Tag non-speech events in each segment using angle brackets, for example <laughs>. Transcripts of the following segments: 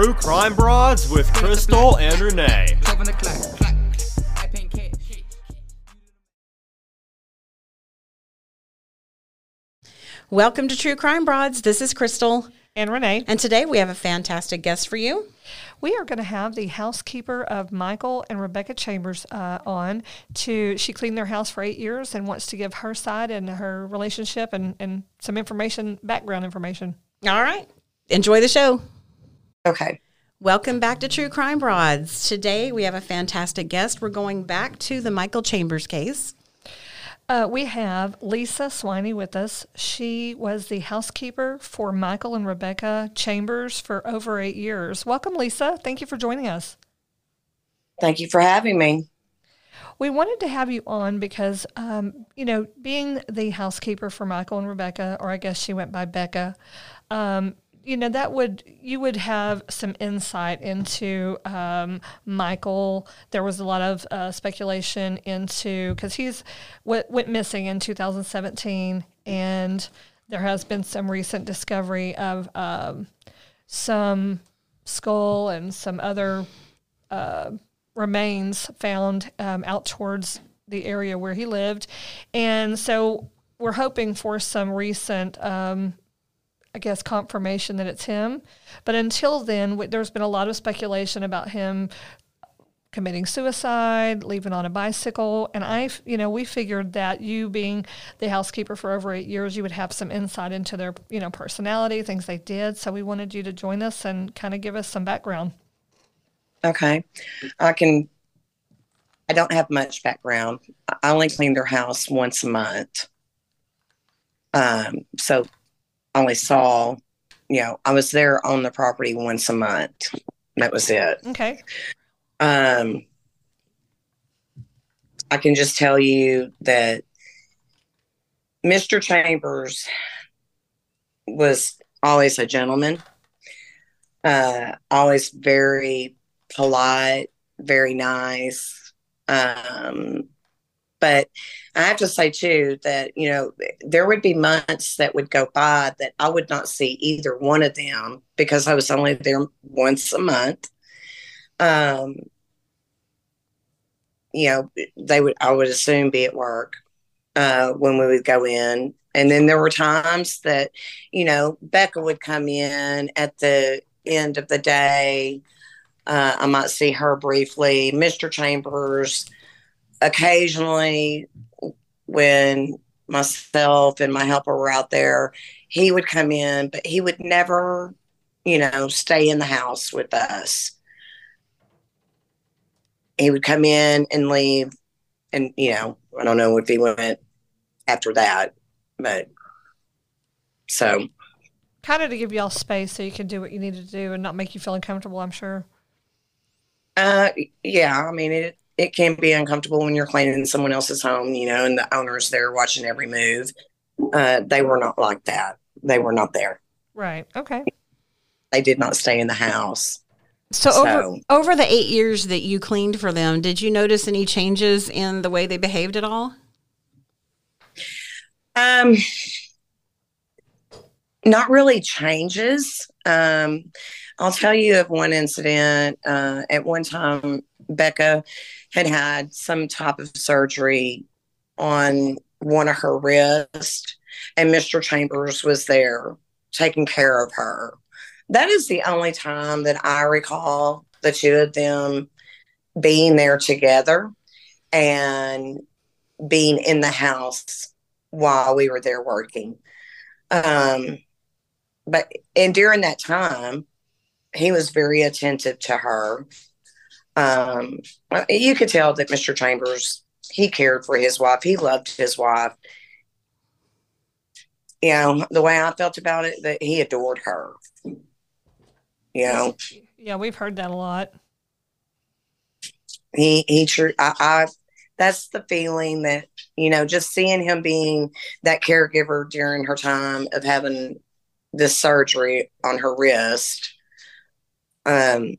True Crime Broads with Crystal and Renee. Welcome to True Crime Broads. This is Crystal. And Renee. And today we have a fantastic guest for you. We are going to have the housekeeper of Michael and Rebecca Chambers uh, on to, she cleaned their house for eight years and wants to give her side and her relationship and, and some information, background information. All right. Enjoy the show. Okay. Welcome back to True Crime Broads. Today we have a fantastic guest. We're going back to the Michael Chambers case. Uh, we have Lisa Swiney with us. She was the housekeeper for Michael and Rebecca Chambers for over eight years. Welcome, Lisa. Thank you for joining us. Thank you for having me. We wanted to have you on because, um, you know, being the housekeeper for Michael and Rebecca, or I guess she went by Becca, um, you know that would you would have some insight into um, Michael. There was a lot of uh, speculation into because he's went, went missing in 2017, and there has been some recent discovery of um, some skull and some other uh, remains found um, out towards the area where he lived, and so we're hoping for some recent um, I guess, confirmation that it's him. But until then, w- there's been a lot of speculation about him committing suicide, leaving on a bicycle. And I, you know, we figured that you being the housekeeper for over eight years, you would have some insight into their, you know, personality, things they did. So we wanted you to join us and kind of give us some background. Okay. I can, I don't have much background. I only clean their house once a month. Um, so only saw, you know, I was there on the property once a month. That was it. Okay. Um, I can just tell you that Mr. Chambers was always a gentleman, uh, always very polite, very nice. Um, but I have to say too that you know there would be months that would go by that I would not see either one of them because I was only there once a month. Um, you know, they would I would assume be at work uh, when we would go in, and then there were times that you know Becca would come in at the end of the day. Uh, I might see her briefly. Mr. Chambers occasionally when myself and my helper were out there, he would come in, but he would never, you know, stay in the house with us. He would come in and leave, and you know, I don't know if he went after that, but so kind of to give y'all space so you can do what you need to do and not make you feel uncomfortable. I'm sure. Uh, yeah, I mean it it can be uncomfortable when you're cleaning someone else's home, you know, and the owners there watching every move. Uh, they were not like that. They were not there. Right. Okay. They did not stay in the house. So, so over over the eight years that you cleaned for them, did you notice any changes in the way they behaved at all? Um, not really changes. Um, I'll tell you of one incident. Uh, at one time, Becca had had some type of surgery on one of her wrists, and Mr. Chambers was there taking care of her. That is the only time that I recall the two of them being there together and being in the house while we were there working. Um, but and during that time, he was very attentive to her um, you could tell that Mr. Chambers he cared for his wife. He loved his wife. You know the way I felt about it, that he adored her. You know. Yeah, we've heard that a lot. He he true. I, I that's the feeling that you know just seeing him being that caregiver during her time of having this surgery on her wrist um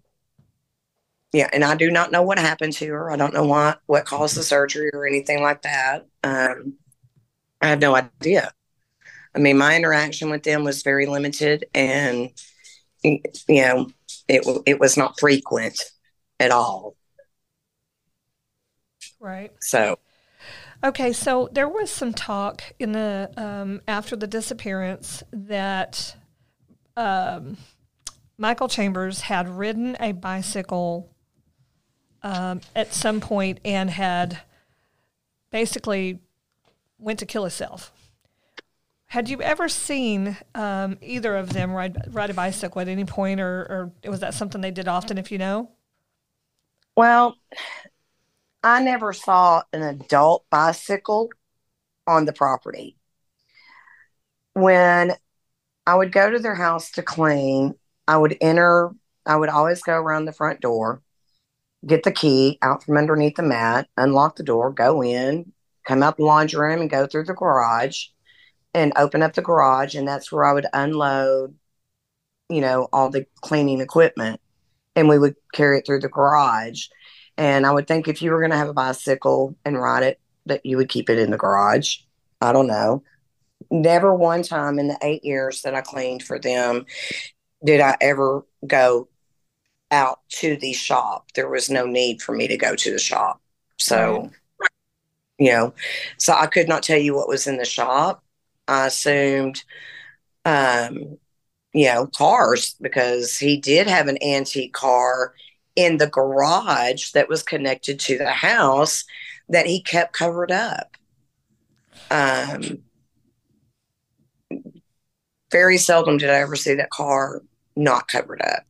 yeah, and I do not know what happened to her. I don't know what what caused the surgery or anything like that. Um, I have no idea. I mean, my interaction with them was very limited, and you know, it it was not frequent at all. Right. So Okay, so there was some talk in the um, after the disappearance that um, Michael Chambers had ridden a bicycle um, at some point and had basically went to kill himself. Had you ever seen um, either of them ride ride a bicycle at any point, or, or was that something they did often? If you know. Well, I never saw an adult bicycle on the property. When I would go to their house to clean, I would enter, I would always go around the front door, get the key out from underneath the mat, unlock the door, go in, come out the laundry room and go through the garage and open up the garage. And that's where I would unload, you know, all the cleaning equipment and we would carry it through the garage and I would think if you were going to have a bicycle and ride it, that you would keep it in the garage. I don't know. Never one time in the eight years that I cleaned for them did I ever go out to the shop. There was no need for me to go to the shop. So, right. you know, so I could not tell you what was in the shop. I assumed, um, you know, cars because he did have an antique car in the garage that was connected to the house that he kept covered up. Um, very seldom did I ever see that car not covered up.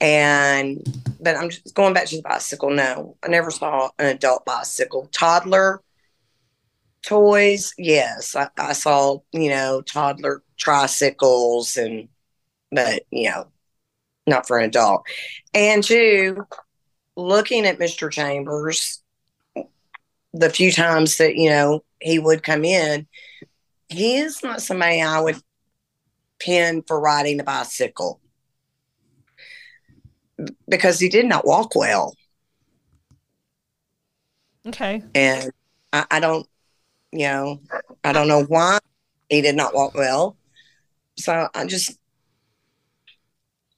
And, but I'm just going back to the bicycle. No, I never saw an adult bicycle. Toddler toys, yes. I, I saw, you know, toddler tricycles and, but, you know, not for an adult. And two, looking at Mr. Chambers, the few times that, you know, he would come in, he is not somebody I would pin for riding a bicycle because he did not walk well. Okay. And I, I don't, you know, I don't know why he did not walk well. So I just,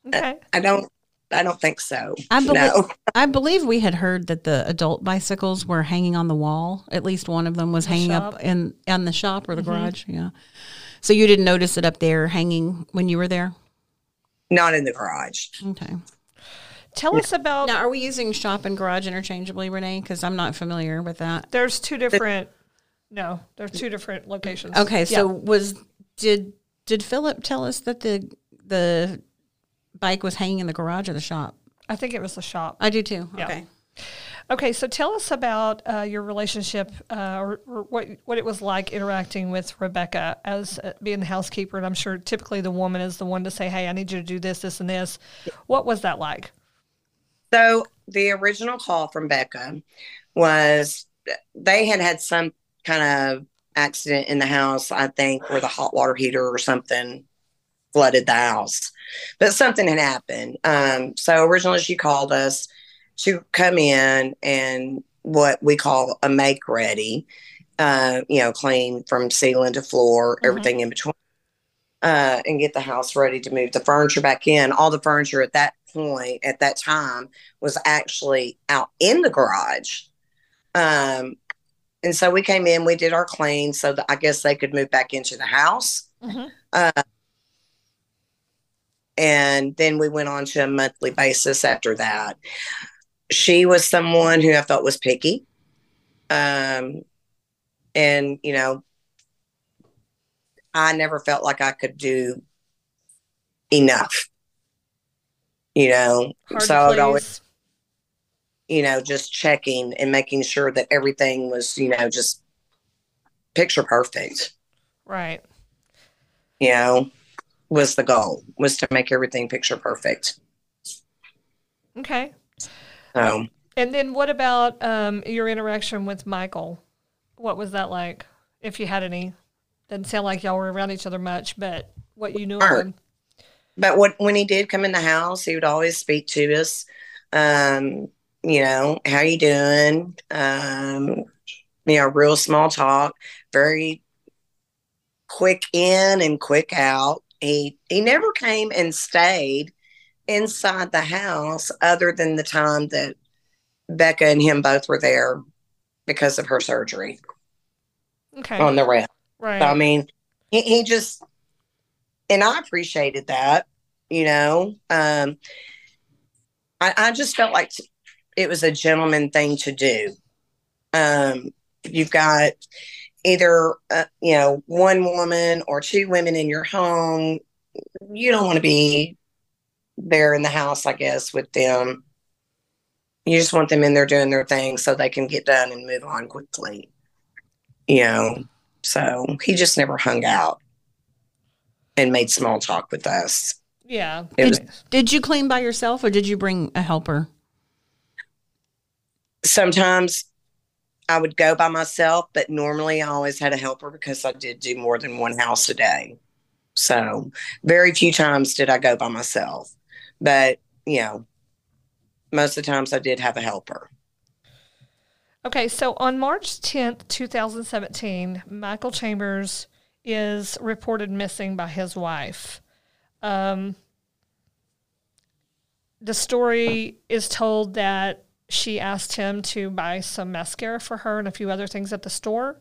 Okay. I, I don't I don't think so. I believe, no. <laughs> I believe we had heard that the adult bicycles were hanging on the wall. At least one of them was The hanging shop. up in on the shop or the Mm-hmm. garage. Yeah. So you didn't notice it up there hanging when you were there? Not in the garage. Okay. Tell us about. Now, are we using shop and garage interchangeably, Renee? Because I'm not familiar with that. There's two different. No, there's two different locations. Okay. So Yeah. was did did Philip tell us that the the bike was hanging in the garage or the shop? I think it was the shop. I do too. Yeah. Okay. Okay, so tell us about uh, your relationship, uh, or, or what what it was like interacting with Rebecca as uh, being the housekeeper. And I'm sure typically the woman is the one to say, "Hey, I need you to do this, this, and this." What was that like? So the original call from Becca was they had had some kind of accident in the house, I think, where the hot water heater or something flooded the house. But something had happened. Um, so originally she called us to come in and what we call a make ready, uh, you know, clean from ceiling to floor, Mhm. everything in between. Uh, and get the house ready to move the furniture back in. All the furniture at that point, at that time, was actually out in the garage. Um, and so we came in, we did our clean so that I guess they could move back into the house. Mm-hmm. Uh, and then we went on to a monthly basis after that. She was someone who I felt was picky. Um, and, you know, I never felt like I could do enough. You know, Hard so I would always you know, just checking and making sure that everything was, you know, just picture perfect, Right. you know, was the goal, was to make everything picture perfect. Okay. So, And then what about um, your interaction with Michael? What was that like, if you had any? Doesn't sound like y'all were around each other much, but what you knew of him. But what, when he did come in the house, he would always speak to us. Um, you know, how you doing? Um, you know, real small talk, very quick in and quick out. He he never came and stayed inside the house other than the time that Becca and him both were there because of her surgery Okay. on the rent. right. So, I mean, he, he just, and I appreciated that, you know. Um, I, I just felt like it was a gentleman thing to do. Um, you've got either, uh, you know, one woman or two women in your home. You don't want to be there in the house, I guess, with them. You just want them in there doing their thing so they can get done and move on quickly. You know, so he just never hung out and made small talk with us. yeah. It was- Did you clean by yourself or did you bring a helper? Sometimes I would go by myself, but normally I always had a helper because I did do more than one house a day. So very few times did I go by myself. But, you know, most of the times I did have a helper. Okay, so on March 10th, 2017, Michael Chambers is reported missing by his wife. Um, the story is told that she asked him to buy some mascara for her and a few other things at the store.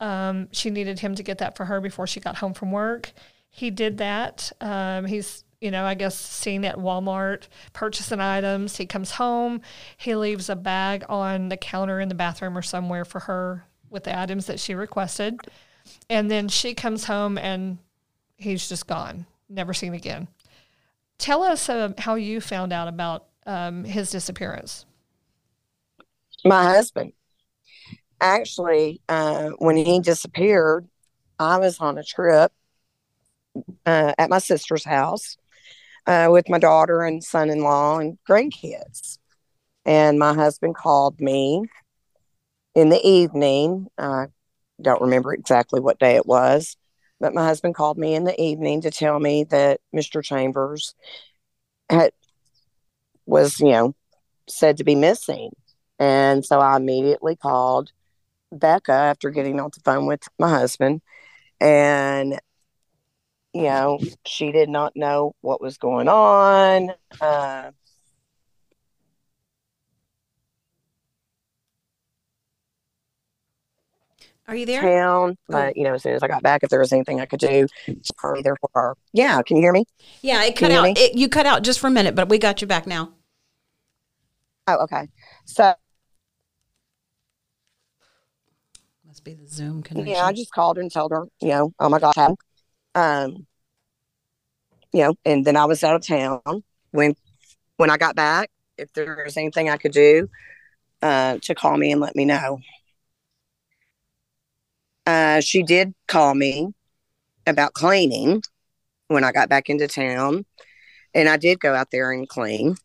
Um, she needed him to get that for her before she got home from work. He did that. Um, he's, you know, I guess seen at Walmart purchasing items. He comes home. He leaves a bag on the counter in the bathroom or somewhere for her with the items that she requested. And then she comes home and he's just gone, never seen again. Tell us uh, how you found out about um, his disappearance. My husband. Actually, uh, when he disappeared, I was on a trip uh, at my sister's house uh, with my daughter and son in law and grandkids. And my husband called me in the evening. Don't remember exactly what day it was, but my husband called me in the evening to tell me that Mr. Chambers had was, you know, said to be missing. And so I immediately called Becca after getting off the phone with my husband. And, you know, she did not know what was going on. Uh, Are you there? town, but you know, as soon as I got back, if there was anything I could do for either for her. Yeah, can you hear me? Yeah, it cut out. It, you cut out just for a minute, but we got you back now. Oh, okay. So Must be the Zoom connection. yeah, I just called her and told her, you know, oh my God, um, you know, and then I was out of town when when I got back. If there was anything I could do, uh, to call me and let me know. Uh, she did call me about cleaning when I got back into town, and I did go out there and clean.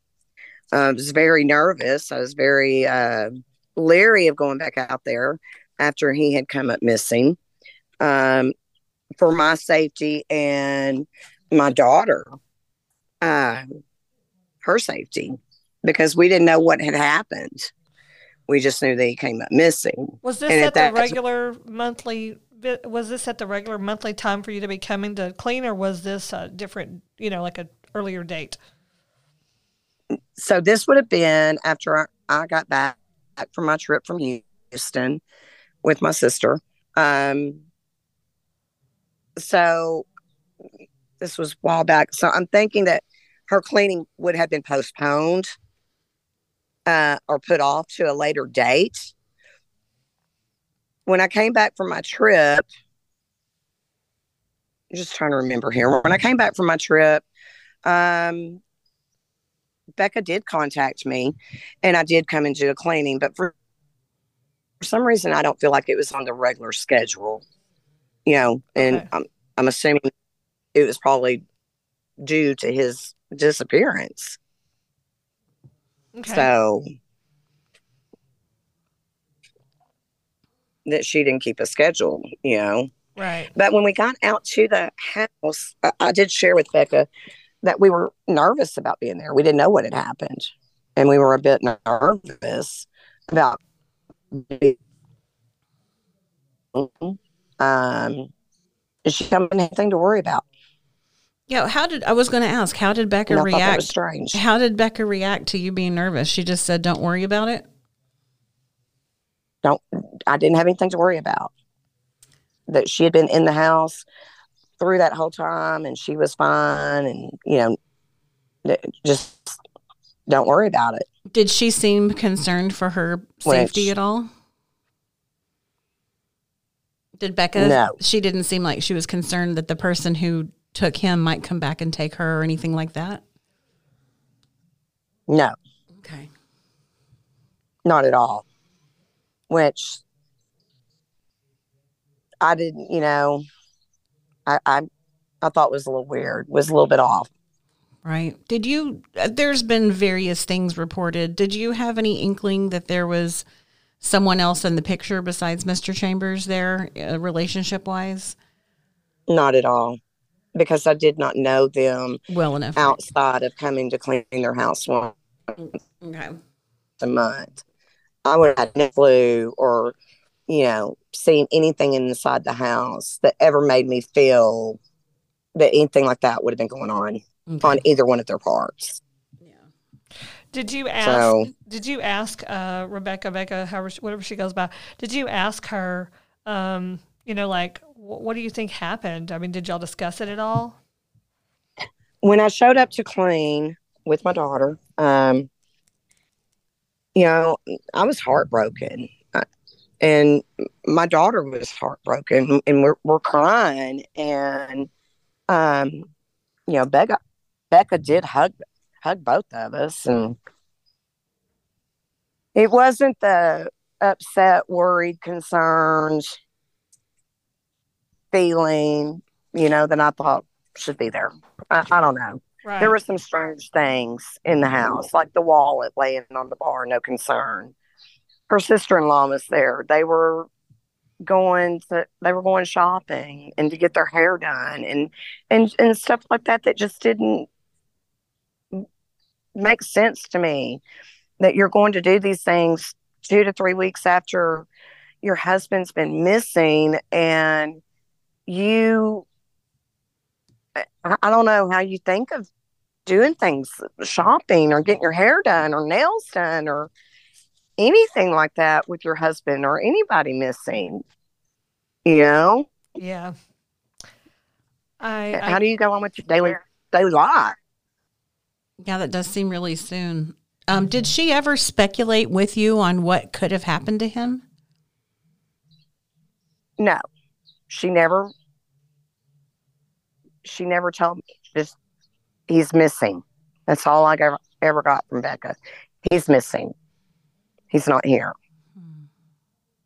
I was very nervous. I was very uh, leery of going back out there after he had come up missing um, for my safety and my daughter, uh, her safety, because we didn't know what had happened. We just knew that he came up missing. Was this And at at the regular monthly? Was this at the regular monthly time for you to be coming to clean, or was this a different, you know, like a earlier date? So this would have been after I, I got back from my trip from Houston with my sister. Um, so this was a while back. So I'm thinking that her cleaning would have been postponed uh, or put off to a later date. When I came back from my trip, I'm just trying to remember here. When I came back from my trip, um, Becca did contact me and I did come and do a cleaning, but for, for some reason, I don't feel like it was on the regular schedule, you know, and Okay. I'm, I'm assuming it was probably due to his disappearance. Okay. So that she didn't keep a schedule, you know. right. But when we got out to the house, I, I did share with Becca that we were nervous about being there. We didn't know what had happened, and we were a bit nervous about. Um, is she having anything to worry about? Yeah, how did I was going to ask? How did Becca And I thought that react? was strange. How did Becca react to you being nervous? She just said, "Don't worry about it." Don't I didn't have anything to worry about. That she had been in the house through that whole time and she was fine and you know just don't worry about it. Did she seem concerned for her safety Which- at all? Did Becca? No. She didn't seem like she was concerned that the person who took him might come back and take her or anything like that. No, Okay. not at all. Which I didn't, you know, I I, I thought was a little weird, was a little bit off. Right. Did you? uh, There's been various things reported. Did you have any inkling that there was someone else in the picture besides Mr. Chambers there, uh, relationship wise? Not at all. Because I did not know them Well enough. outside of coming to clean their house once Okay. a month. I would have had no clue or, you know, seen anything inside the house that ever made me feel that anything like that would have been going on Okay. on either one of their parts. yeah. Did you ask? So- did you ask uh, Rebecca, Becca, however, she- whatever she goes by? Did you ask her? Um, you know, like, wh- what do you think happened? I mean, did y'all discuss it at all? When I showed up to clean with my daughter, um, you know, I was heartbroken. And my daughter was heartbroken and we're, we're crying. And, um, you know, Becca, Becca did hug, hug both of us. And it wasn't the upset, worried, concerned feeling, you know, that I thought should be there. I, I don't know. Right. There were some strange things in the house, like the wallet laying on the bar, no concern. Her sister in law was there. They were going to they were going shopping and to get their hair done and and and stuff like that that just didn't make sense to me that you're going to do these things two to three weeks after your husband's been missing and you I, I don't know how you think of doing things shopping or getting your hair done or nails done or anything like that with your husband or anybody missing you know yeah. I, I how do you go on with your daily daily life Yeah, that does seem really soon. Um, did she ever speculate with you on what could have happened to him? no she never she never told me just he's missing that's all i ever, ever got from becca he's missing he's not here hmm.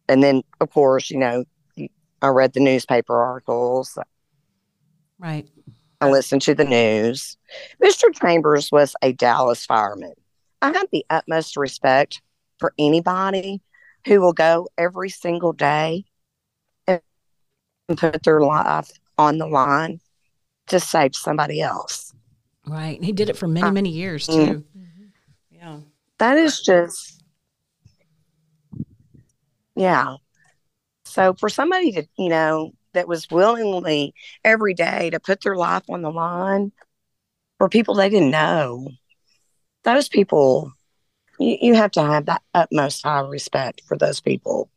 and then of course you know i read the newspaper articles Right. I listened to the news. Mr. Chambers was a Dallas fireman. I have the utmost respect for anybody who will go every single day and put their life on the line to save somebody else. Right. And He did it for many, Uh, many years too. Yeah. That is just, yeah. So for somebody to, you know, that was willingly every day to put their life on the line for people they didn't know, those people, you, you have to have that utmost high respect for those people.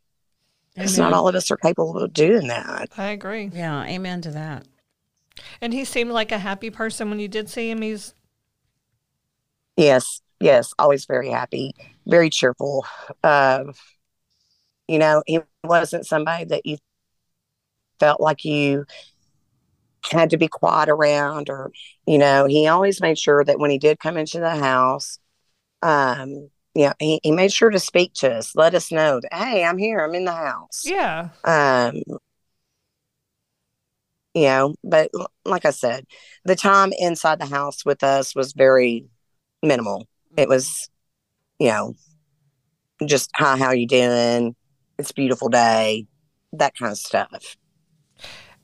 Because not all of us are capable of doing that. I agree. Yeah. Amen to that. And he seemed like a happy person when you did see him. He's Yes, yes, always very happy, very cheerful. Uh, you know, he wasn't somebody that you felt like you had to be quiet around, or you know, he always made sure that when he did come into the house, um, you know, he, he made sure to speak to us, let us know that hey, I'm here, I'm in the house. yeah. Um, you know, but like I said, the time inside the house with us was very minimal. It was, you know, just hi, how are you doing? It's a beautiful day, that kind of stuff.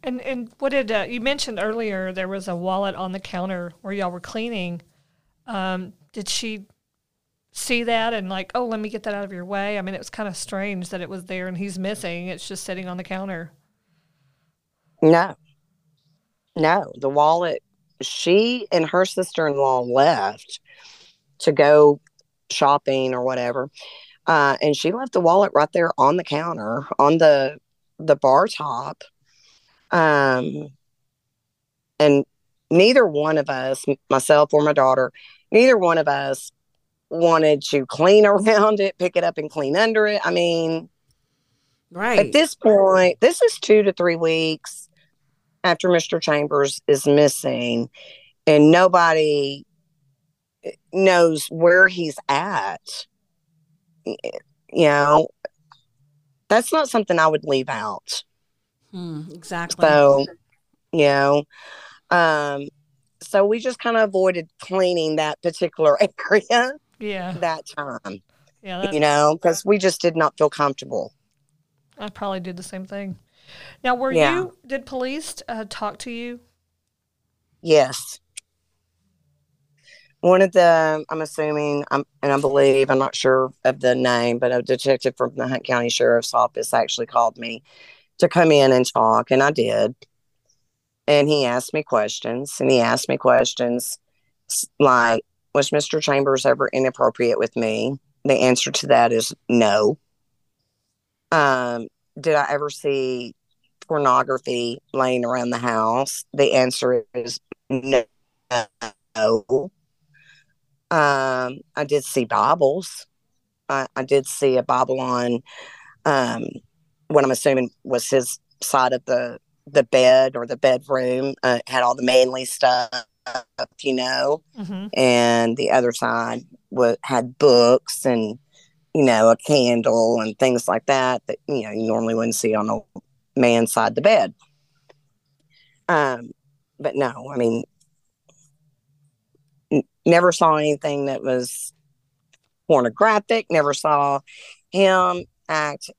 And and what did uh, you mentioned earlier? There was a wallet on the counter where y'all were cleaning. Um, did she see that and like, oh, let me get that out of your way? I mean, it was kind of strange that it was there and he's missing. It's just sitting on the counter. No, no, the wallet she and her sister in law left to go shopping or whatever. Uh, and she left the wallet right there on the counter on the the bar top. Um, and neither one of us, myself or my daughter, neither one of us wanted to clean <laughs> around it, pick it up and clean under it. I mean, Right. at this point, this is two to three weeks after Mr. Chambers is missing, and nobody knows where he's at. You know, that's not something I would leave out. Hmm, exactly. So, you know, um, so we just kind of avoided cleaning that particular <laughs> area Yeah. that time, Yeah. You know, because we just did not feel comfortable. I probably did the same thing. Now, were Yeah. you, did police uh, talk to you? Yes. One of the, I'm assuming, um, and I believe, I'm not sure of the name, but a detective from the Hunt County Sheriff's Office actually called me to come in and talk, and I did. And he asked me questions, and he asked me questions like, Was Mr. Chambers ever inappropriate with me? The answer to that is no. Um, did I ever see pornography laying around the house? The answer is no. Um, I did see Bibles. I, I did see a Bible on um, what I'm assuming was his side of the the bed or the bedroom. Uh, had all the manly stuff, you know, Mm-hmm. and the other side was had books and you know a candle and things like that that you know you normally wouldn't see on a man's side of the bed. Um, but no, I mean, n- never saw anything that was pornographic. Never saw him act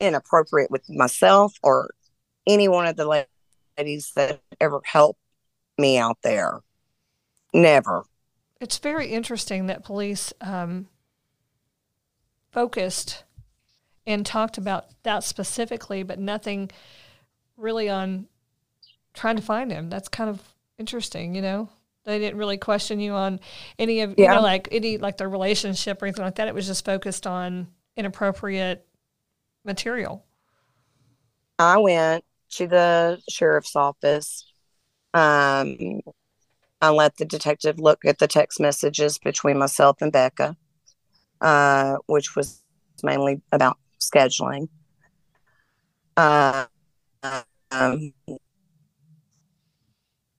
inappropriate with myself or any one of the ladies that ever helped me out there. Never. It's very interesting that police um, focused and talked about that specifically, but nothing really on trying to find him. That's kind of interesting, you know? They didn't really question you on any of, you know, like any, like their relationship or anything like that. It was just focused on inappropriate material. I went to the sheriff's office. Um, I let the detective look at the text messages between myself and Becca, uh, which was mainly about scheduling. Uh, um,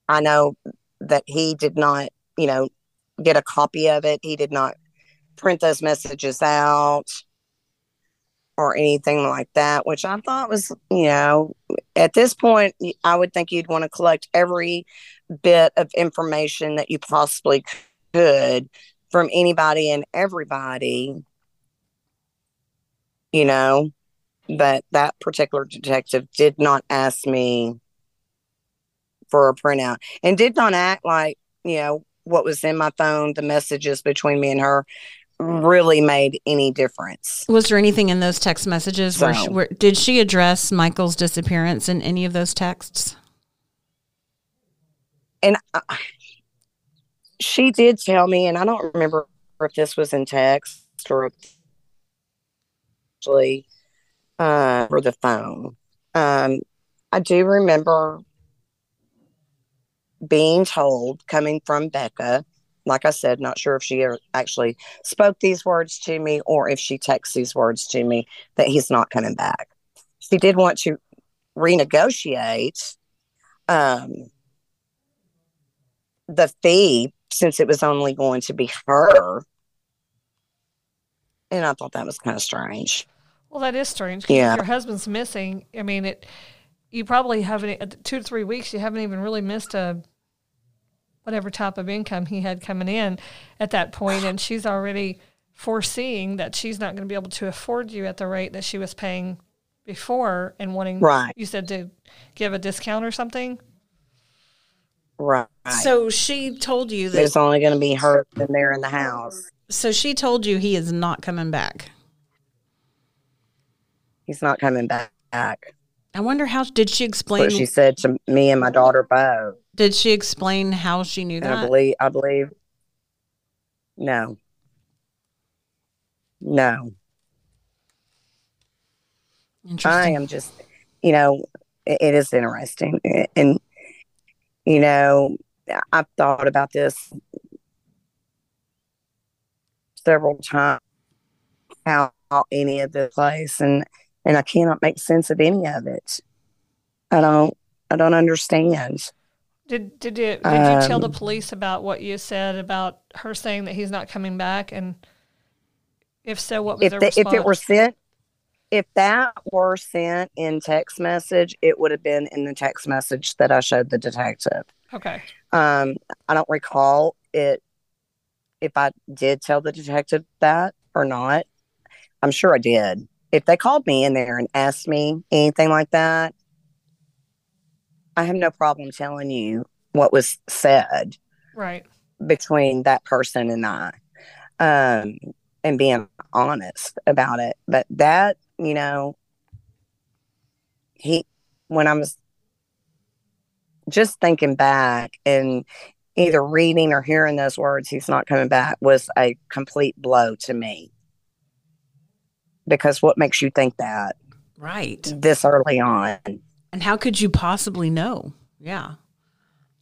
I know that he did not, you know, get a copy of it. He did not print those messages out or anything like that, which I thought was, you know, at this point, I would think you'd want to collect every bit of information that you possibly could from anybody and everybody, you know. But that particular detective did not ask me for a printout and did not act like, you know, what was in my phone, the messages between me and her really made any difference. Was there anything in those text messages where, she, where did she address Michael's disappearance in any of those texts? and I, she did tell me, and I don't remember if this was in text or actually uh, or the phone. Um, I do remember being told, coming from Becca, like I said, not sure if she actually spoke these words to me or if she texted these words to me that he's not coming back. She did want to renegotiate um, the fee since it was only going to be her. And I thought that was kind of strange. Well, that is strange. Yeah. Your husband's missing, I mean, it. You probably haven't two to three weeks. You haven't even really missed a whatever type of income he had coming in at that point, and she's already foreseeing that she's not going to be able to afford you at the rate that she was paying before, and wanting. Right. You said to give a discount or something. Right. So she told you that. There's only going to be her in there in the house. So she told you he is not coming back. He's not coming back. I wonder how did she explain? What she said to me and my daughter both. Did she explain how she knew And I that? believe, I believe, no, no. Interesting I am just, you know, it, it is interesting. And, you know, I've thought about this several times, how any of this place, and, and I cannot make sense of any of it. I don't, I don't understand. Did did you did you tell the Um, police about what you said about her saying that he's not coming back? And if so, what was If, their the, response? if it were sent, if that were sent in text message, it would have been in the text message that I showed the detective. okay, Um, I don't recall it if I did tell the detective that or not. I'm sure I did. If they called me in there and asked me anything like that, I have no problem telling you what was said right, between that person and I, um, and being honest about it. But that, you know, he, when I was just thinking back and either reading or hearing those words, he's not coming back, was a complete blow to me. Because what makes you think that right. this early on? And how could you possibly know? Yeah.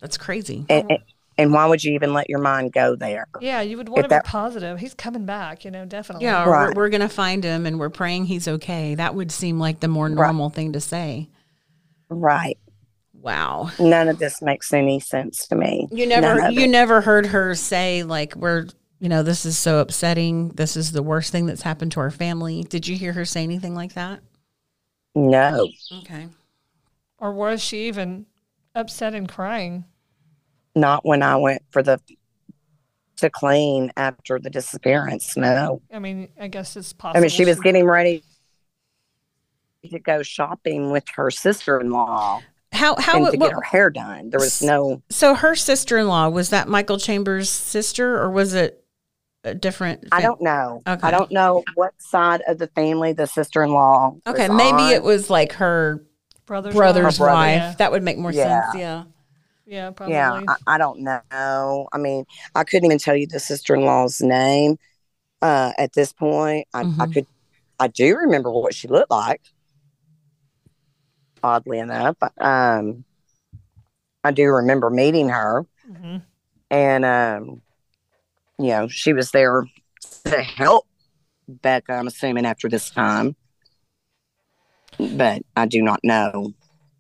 That's crazy. And, and, and why would you even let your mind go there? yeah, you would want If to be positive. He's coming back, you know, definitely. Yeah, Right. we're, we're going to find him and we're praying he's okay. That would seem like the more Right. normal thing to say. Right. Wow. None of this makes any sense to me. You never you it. never heard her say like we're you know this is so upsetting. This is the worst thing that's happened to our family. Did you hear her say anything like that? No. Okay. Or was she even upset and crying? Not when I went for the to clean after the disappearance. No. I mean, I guess it's possible. I mean, she was getting ready to go shopping with her sister in law How how and to what, get her hair done. There was no, so her sister in law was that Michael Chambers' sister or was it a different? I don't know. Okay. I don't know what side of the family the sister in law. Okay, maybe it was like her brother's, brother's Her brother. wife. Yeah, That would make more Yeah. sense. Yeah. Yeah, probably. Yeah, I, I don't know. I mean, I couldn't even tell you the sister in law's name uh, at this point. I, I Mhm. could, I do remember what she looked like. Oddly enough, um, I do remember meeting her, hmm and um, you know, she was there to help Becca. I'm assuming after this time, but I do not know.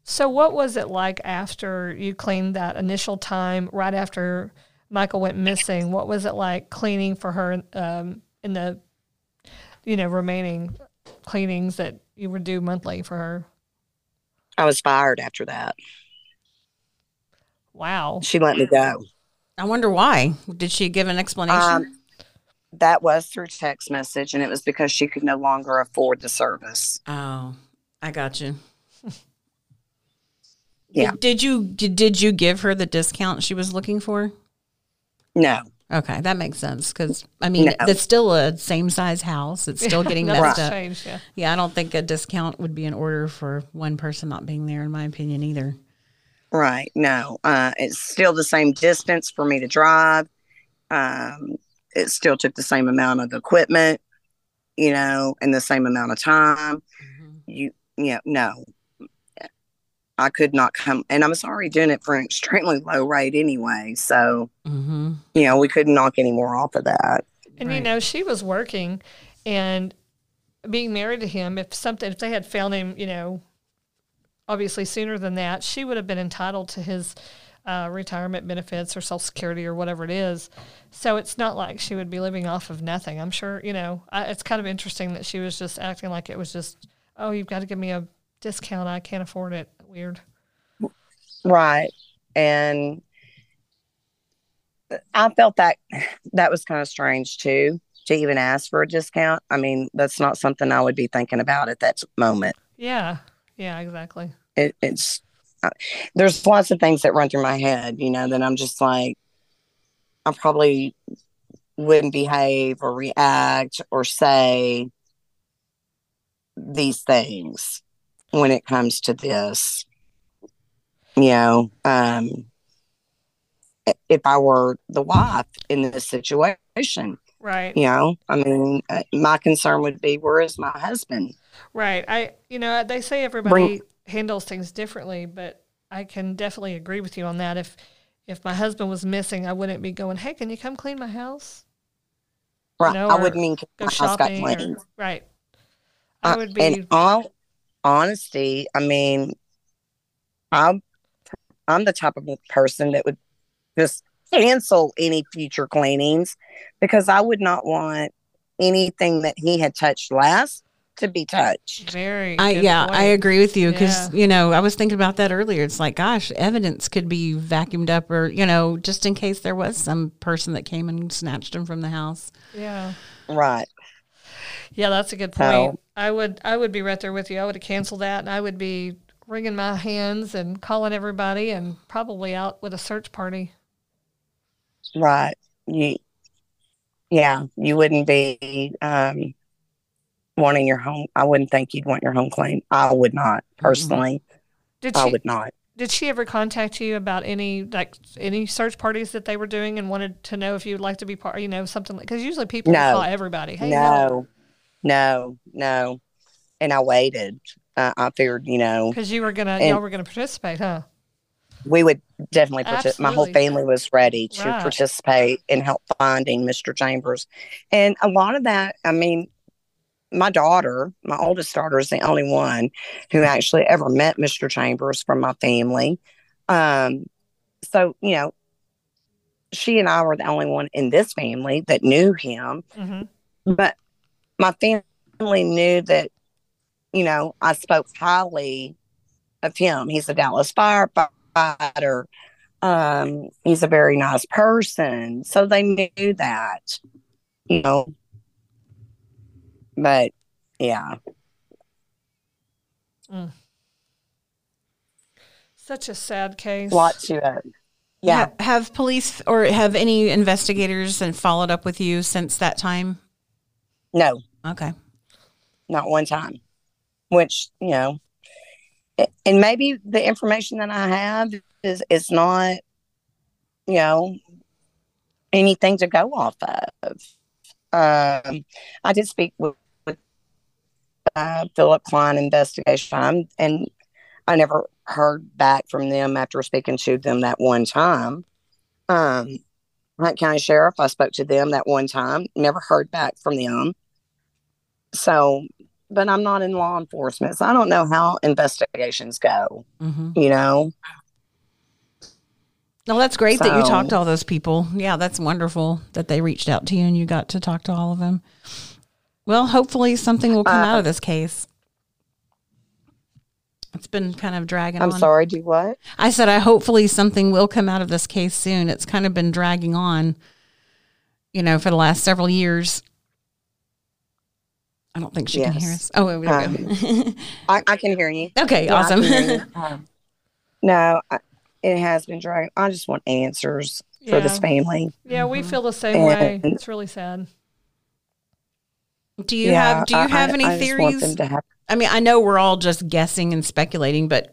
So, what was it like after you cleaned that initial time, right after Michael went missing? What was it like cleaning for her um, in the, you know, remaining cleanings that you would do monthly for her? I was fired after that. Wow. She let me go. I wonder why. Did she give an explanation? Um, that was through text message, and it was because she could no longer afford the service. oh, I got you. Yeah. Did, you did, did you give her the discount she was looking for? No, Okay, that makes sense because I mean No. it's still a same size house. It's still <laughs> getting messed up. changed. Yeah. Yeah, I don't think a discount would be in order for one person not being there, in my opinion, either. right, no. Uh, it's still the same distance for me to drive. Um, it still took the same amount of equipment, you know, and the same amount of time. You, you know, no. I could not come, and I was already doing it for an extremely low rate anyway. So, Mm-hmm. you know, we couldn't knock any more off of that. And you know, she was working and being married to him. If something, if they had found him, you know, obviously sooner than that, she would have been entitled to his uh, retirement benefits or Social Security or whatever it is. So it's not like she would be living off of nothing. I'm sure, you know, I, it's kind of interesting that she was just acting like it was just, oh, you've got to give me a discount. I can't afford it. Weird. Right. And I felt that that was kind of strange too to even ask for a discount. I mean, that's not something I would be thinking about at that moment. Yeah. Yeah, exactly. It, it's uh, there's lots of things that run through my head, you know, that I'm just like, I probably wouldn't behave or react or say these things when it comes to this. You know, um, if I were the wife in this situation. Right. You know, I mean, uh, my concern would be where is my husband? Right. I, you know, they say everybody handles things differently, but I can definitely agree with you on that. If, if my husband was missing, I wouldn't be going, Hey, can you come clean my house? Right. know, I wouldn't mean Go my house got shopping. or- right. I would be, In all honesty, I mean, I'm I'm the type of person that would just cancel any future cleanings because I would not want anything that he had touched last to be touched. very, I good yeah, I agree with you because Yeah. you know I was thinking about that earlier. It's like, gosh, evidence could be vacuumed up, or you know, just in case there was some person that came and snatched him from the house. Yeah. Right. Yeah, that's a good So- point. I would I would be right there with you. I would have canceled that and I would be wringing my hands and calling everybody and probably out with a search party. Right. You yeah, you wouldn't be um wanting your home I wouldn't think you'd want your home clean. I would not personally. Did I she would not. did she ever contact you about any like any search parties that they were doing and wanted to know if you would like to be part you know something like because usually people No. call everybody. Hey. No, no, no. And I waited. Uh, I figured, you know, Because you were gonna y'all were gonna participate, huh? we would definitely participate. My whole family was ready to Right. participate and help finding Mr. Chambers. And a lot of that, I mean, my daughter, my oldest daughter, is the only one who actually ever met Mr. Chambers from my family. Um, so, you know, she and I were the only one in this family that knew him. Mm-hmm. but my family knew that you know i spoke highly of him. He's a dallas firefighter. Um he's a very nice person. So they knew that you know. But yeah. Such a sad case. lot to it. Yeah. Ha- have police or have any investigators and followed up with you since that time? no Okay. not one time which you know and maybe the information that i have is is not you know anything to go off of um i did speak with, with uh, philip klein investigation and i never heard back from them after speaking to them that one time um Hunt County Sheriff, I spoke to them that one time, never heard back from them. So, but I'm not in law enforcement, so I don't know how investigations go, Mm-hmm. you know? Well, that's great that you talked to all those people. Yeah, that's wonderful that they reached out to you and you got to talk to all of them. Well, hopefully something will come out Uh, of this case. It's been kind of dragging on. I'm on. sorry, do what? I said, I hopefully something will come out of this case soon. It's kind of been dragging on, you know, for the last several years. I don't think she can hear us. Oh, there we go. I, I can hear you. <laughs> okay, Yeah, awesome. you. <laughs> Um, no, I, it has been dragging. I just want answers for this family. Yeah, we feel the same way. It's really sad. do you Yeah, have Do you I- have I- any I just want theories? them to have I mean, I know we're all just guessing and speculating, but if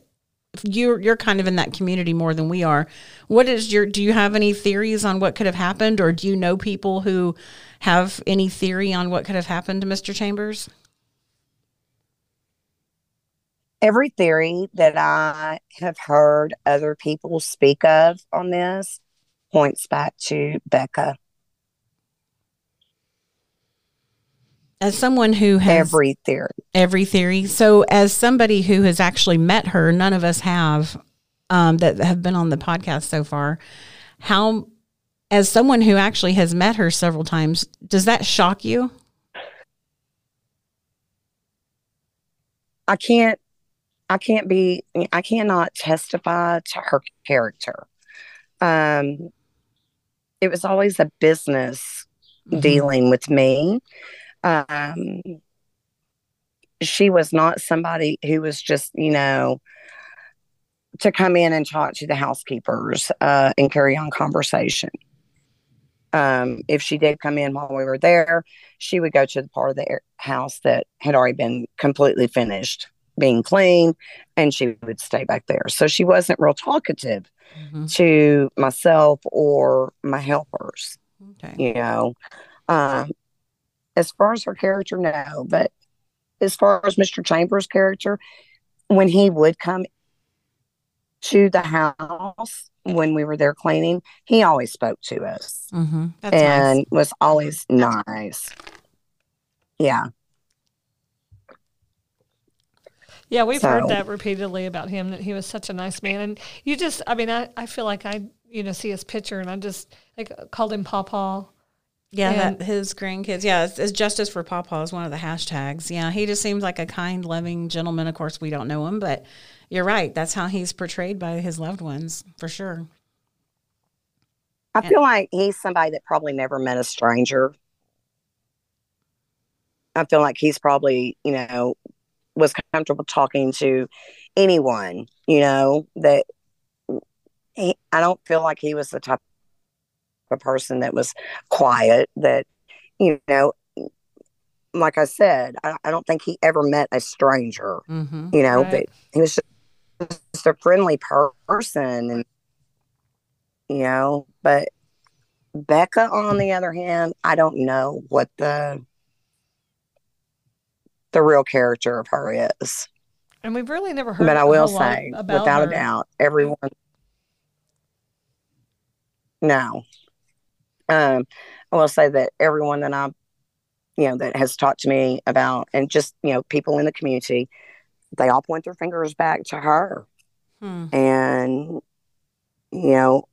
you're you're kind of in that community more than we are. What is your? Do you have any theories on what could have happened, or do you know people who have any theory on what could have happened to Mr. Chambers? every theory that I have heard other people speak of on this points back to Becca. As someone who has Every theory. every theory. So, as somebody who has actually met her, none of us have um, that have been on the podcast so far. How, as someone who actually has met her several times, does that shock you? I can't I can't be I cannot testify to her character. Um it was always a business Mm-hmm. dealing with me. Um she was not somebody who was just, you know, to come in and talk to the housekeepers uh, and carry on conversation. Um, if she did come in while we were there, she would go to the part of the house that had already been completely finished being clean and she would stay back there. So she wasn't real talkative Mhm. to myself or my helpers, Okay. you know. Um, as far as her character, no. But as far as Mr. Chambers' character, when he would come to the house when we were there cleaning, he always spoke to us Mm-hmm. And nice. was always nice. Yeah. Yeah, we've heard that repeatedly about him that he was such a nice man, and you just, I mean, I, I feel like I, you know, see his picture and I just like called him Pawpaw. Yeah, And- that his grandkids. Yeah, it's, it's justice for Pawpaw is one of the hashtags. Yeah, he just seems like a kind, loving gentleman. Of course, we don't know him, but you're right. That's how he's portrayed by his loved ones, for sure. I feel like he's somebody that probably never met a stranger. I feel like he's probably, you know, was comfortable talking to anyone, you know, that he, I don't feel like he was the type of person that was quiet, that, you know, like I said, I, I don't think he ever met a stranger, Mm-hmm. you know, Right. he was just a friendly person and, you know, but Becca, on the other hand, I don't know what the the real character of her is. And we've really never heard. But I will say, without her. a doubt, everyone. No. Um, I will say that everyone that I, you know, that has talked to me about, and just you know, people in the community, they all point their fingers back to her, Hmm. and you know,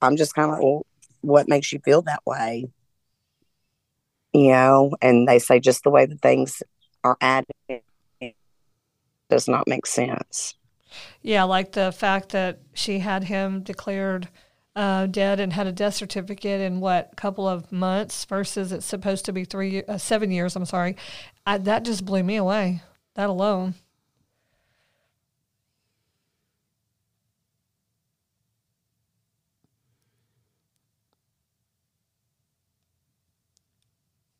I'm just kind of like, well, what makes you feel that way? You know, and they say just the way that things are added does not make sense. Yeah, like the fact that she had him declared uh, dead and had a death certificate in what couple of months versus it's supposed to be three, uh, seven years. I'm sorry, I, that just blew me away. That alone.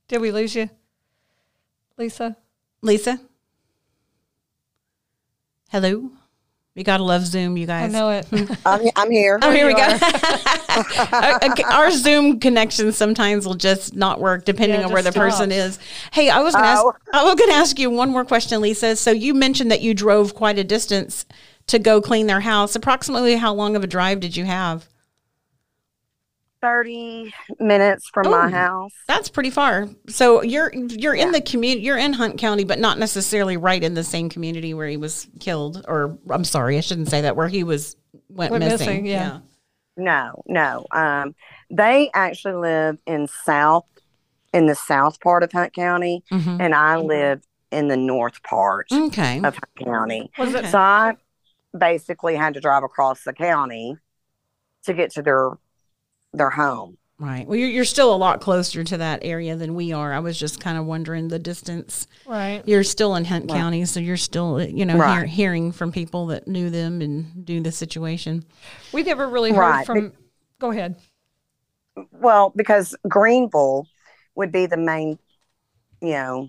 Did we lose you, Lisa? Lisa? Hello? You got to love Zoom, you guys. I know it. Mm-hmm. I'm, I'm here. Oh, here we go. are. <laughs> <laughs> Our Zoom connection sometimes will just not work depending Yeah, on where the just person is. Hey, I was going to Oh. ask. I was going to ask you one more question, Lisa. So you mentioned that you drove quite a distance to go clean their house. Approximately how long of a drive did you have? 30 minutes from Oh. my house. That's pretty far. So you're you're in the community. You're in Hunt County, but not necessarily right in the same community where he was killed. Or I'm sorry, I shouldn't say that. Where he was went, Went missing. missing, yeah. No, no. Um, they actually live in South, in the south part of Hunt County, Mhm. and I live in the north part Okay. of Hunt County. Was Okay. it So I basically had to drive across the county to get to their their home. Right. Well, you're, you're still a lot closer to that area than we are. I was just kind of wondering the distance. right? You're still in Hunt Right. County, so you're still, you know, Right. hear, hearing from people that knew them and knew the situation. We never really heard Right. from. Go ahead. Well, because Greenville would be the main, you know,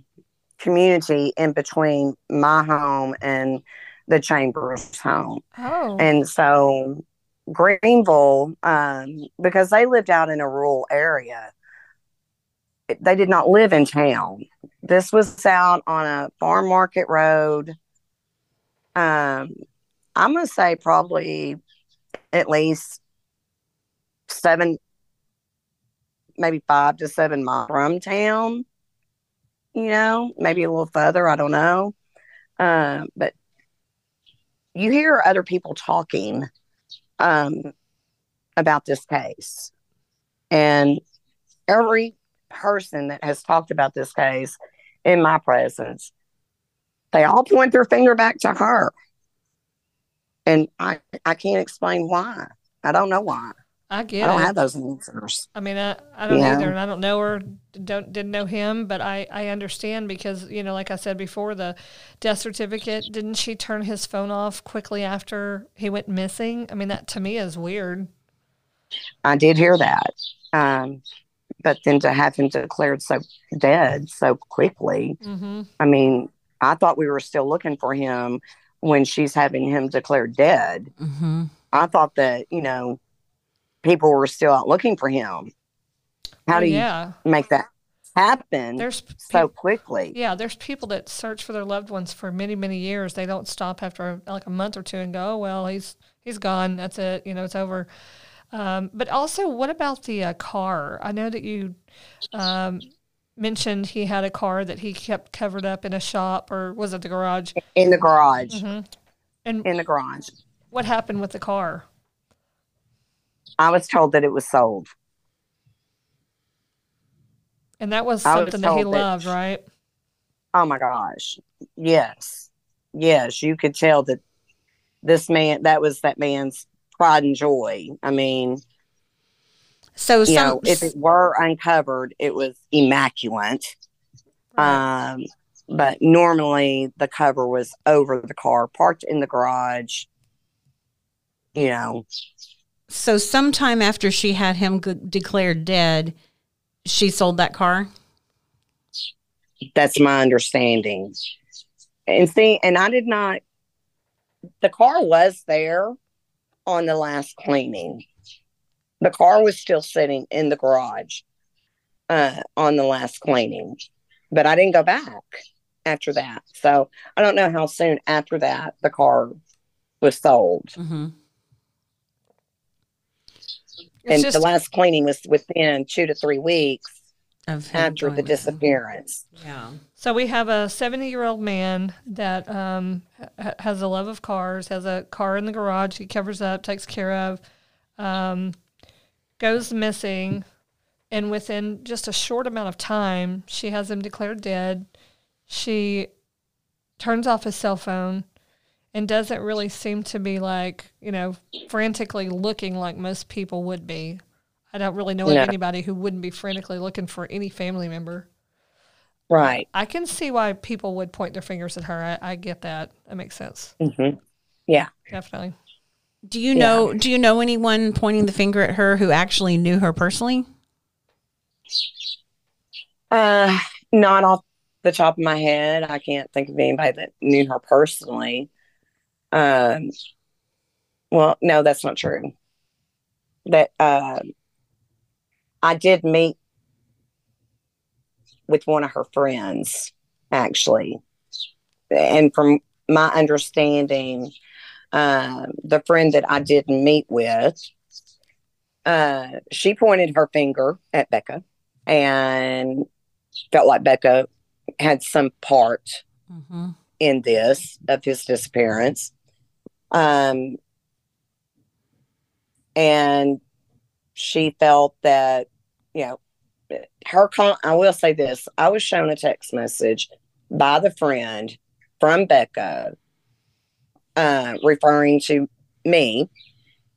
community in between my home and the Chambers home. Oh, And so Greenville, um, because they lived out in a rural area, they did not live in town. This was out on a farm market road. Um, I'm going to say probably at least seven, maybe five to seven miles from town. You know, maybe a little further. I don't know. Um, but you hear other people talking um, about this case. And every person that has talked about this case in my presence, they all point their finger back to her. And I, I can't explain why. I don't know why. I get I don't it. have those answers. I mean, I, I don't Yeah. either, and I don't know her, don't didn't know him, but I I understand because you know, like I said before, the death certificate didn't she turn his phone off quickly after he went missing? I mean, that to me is weird. I did hear that. Um, but then to have him declared so dead so quickly, Mm-hmm. I mean, I thought we were still looking for him when she's having him declared dead. Mm-hmm. I thought that, you know, people were still out looking for him. How do you make that happen There's p- so quickly? Yeah, there's people that search for their loved ones for many, many years. They don't stop after like a month or two and go, oh, well, he's he's gone. That's it. You know, it's over. Um, but also, what about the uh, car? I know that you um, mentioned he had a car that he kept covered up in a shop, or was it the garage? In the garage. Mhm. And In the garage. what happened with the car? I was told that it was sold. And that was I was something that he told that- loved, right? Oh my gosh. Yes. Yes. You could tell that this man, that was that man's pride and joy. I mean, So you some, know, if it were uncovered, it was immaculate. Um, but normally the cover was over the car, parked in the garage. You know, so sometime after she had him g- declared dead, she sold that car. that's my understanding. And see, and I did not, the car was there on the last cleaning. The car was still sitting in the garage uh, on the last cleaning, but I didn't go back after that. So I don't know how soon after that the car was sold. Mm-hmm. It's and just the last cleaning was within two to three weeks Of after the disappearance. Yeah. So we have a 70 year old man that um, ha- has a love of cars, has a car in the garage he covers up, takes care of, um, goes missing, and within just a short amount of time, she has him declared dead. She turns off his cell phone and doesn't really seem to be like, you know, frantically looking like most people would be. I don't really know of No. anybody who wouldn't be frantically looking for any family member. Right. I can see why people would point their fingers at her. I, I get that. That makes sense. hmm Yeah. Definitely. Do you know? Do you know anyone pointing the finger at her who actually knew her personally? Uh, not off the top of my head. I can't think of anybody that knew her personally. Um, well, no, that's not true. That uh, I did meet with one of her friends, actually, and from my understanding, um, the friend that I did meet with, uh, she pointed her finger at Becca and felt like Becca had some part Mm-hmm. in this of his disappearance. Um, and she felt that, you know, her con- I will say this I was shown a text message by the friend from Becca uh, referring to me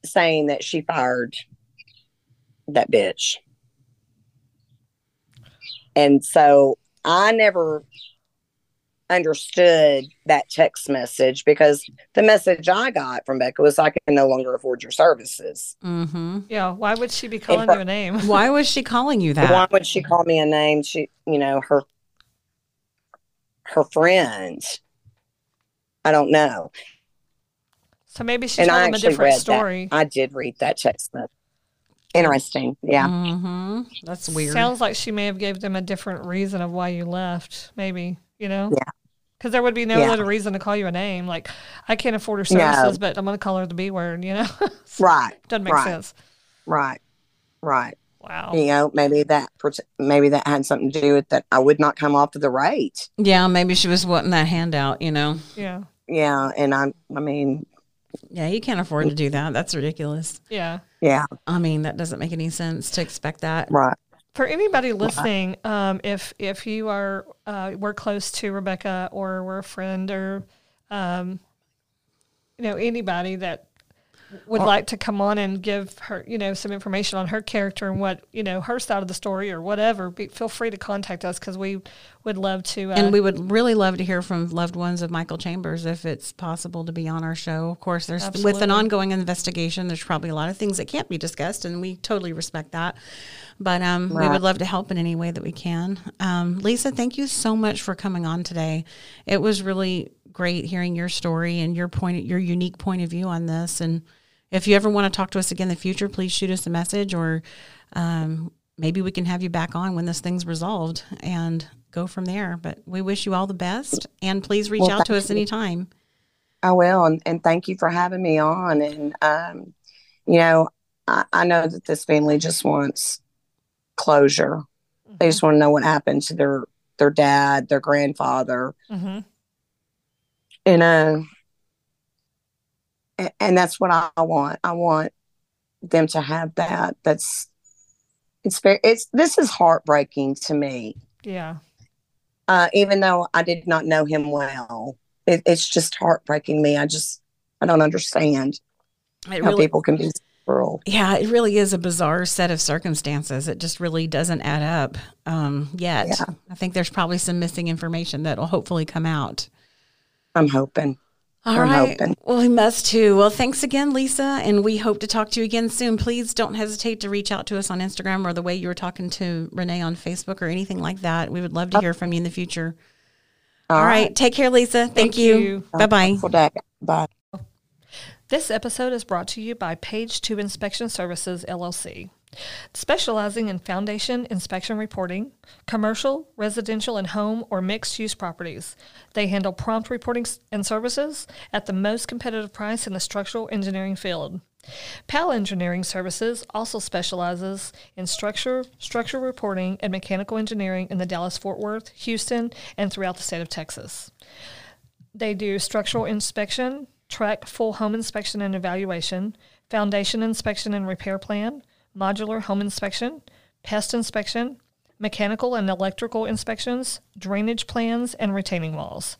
saying that she fired that bitch. And so I never understood that text message because the message I got from Becca was I can no longer afford your services. Mm-hmm. Yeah. Why would she be calling pro- you a name? <laughs> Why was she calling you that? Why would she call me a name? She, you know, her her friends. I don't know. So maybe she And told I him a different read story. that. I did read that text message. Interesting. Yeah. Mm-hmm. That's weird. Sounds like she may have gave them a different reason of why you left. Maybe you know. Yeah. Because there would be no Yeah. other reason to call you a name. Like, I can't afford her No. services, but I'm going to call her the B word. You know, <laughs> Right. doesn't make Right. sense. Right. Right. Wow. You know, maybe that maybe that had something to do with that. I would not come off to the right. yeah, maybe she was wanting that handout. You know. Yeah. Yeah, and I, I mean, Yeah, you can't afford to do that. That's ridiculous. Yeah. yeah, I mean, that doesn't make any sense to expect that. right. For anybody listening, um, if if you are uh, we're close to Rebecca or we're a friend or um, you know anybody that would like to come on and give her, you know, some information on her character and what, you know, her side of the story or whatever, be, feel free to contact us because we would love to. Uh, And we would really love to hear from loved ones of Michael Chambers if it's possible to be on our show. Of course, there's with an ongoing investigation, there's probably a lot of things that can't be discussed, and we totally respect that. But um, we would love to help in any way that we can. Um, Lisa, thank you so much for coming on today. It was really great hearing your story and your point, your unique point of view on this. And if you ever want to talk to us again in the future, please shoot us a message or um, maybe we can have you back on when this thing's resolved and go from there. But we wish you all the best and please reach Well, out to us you. anytime. I will, and, and thank you for having me on. And um, you know, I, I know that this family just wants closure. They just want to know what happened to their their dad, their grandfather, Mhm. And uh, a- and that's what I want. I want them to have that. That's it's very it's this is heartbreaking to me. Yeah. Uh, even though I did not know him well, it, it's just heartbreaking me. I just I don't understand It how really, people can be cruel. yeah, it really is a bizarre set of circumstances. It just really doesn't add up um, yet. Yeah. I think there's probably some missing information that will hopefully come out. I'm hoping. All I'm right. hoping. Well, we must too. Well, thanks again, Lisa, and we hope to talk to you again soon. Please don't hesitate to reach out to us on Instagram or the way you were talking to Renee on Facebook or anything like that. We would love to oh. hear from you in the future. All right. Take care, Lisa. Thank, Thank you. you. Bye bye. Wonderful day. Bye. This episode is brought to you by Page 2 Inspection Services, LLC. Specializing in foundation inspection reporting, commercial, residential, and home or mixed use properties. They handle prompt reporting and services at the most competitive price in the structural engineering field. PAL Engineering Services also specializes in structure, structure reporting, and mechanical engineering in the Dallas Fort Worth, Houston, and throughout the state of Texas. They do structural inspection, track full home inspection and evaluation, foundation inspection and repair plan, modular home inspection, pest inspection, mechanical and electrical inspections, drainage plans, and retaining walls.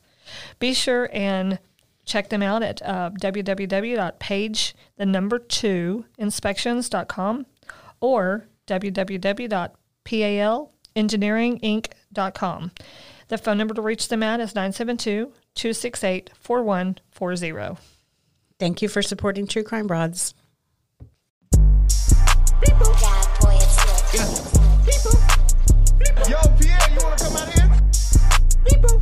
Be sure and check them out at uh, www.page the number two inspections.com or www.palengineeringinc.com. The phone number to reach them at is 972 268 4140. Thank you for supporting True Crime Broads. Yo, Pierre, you wanna come out here? Beepo,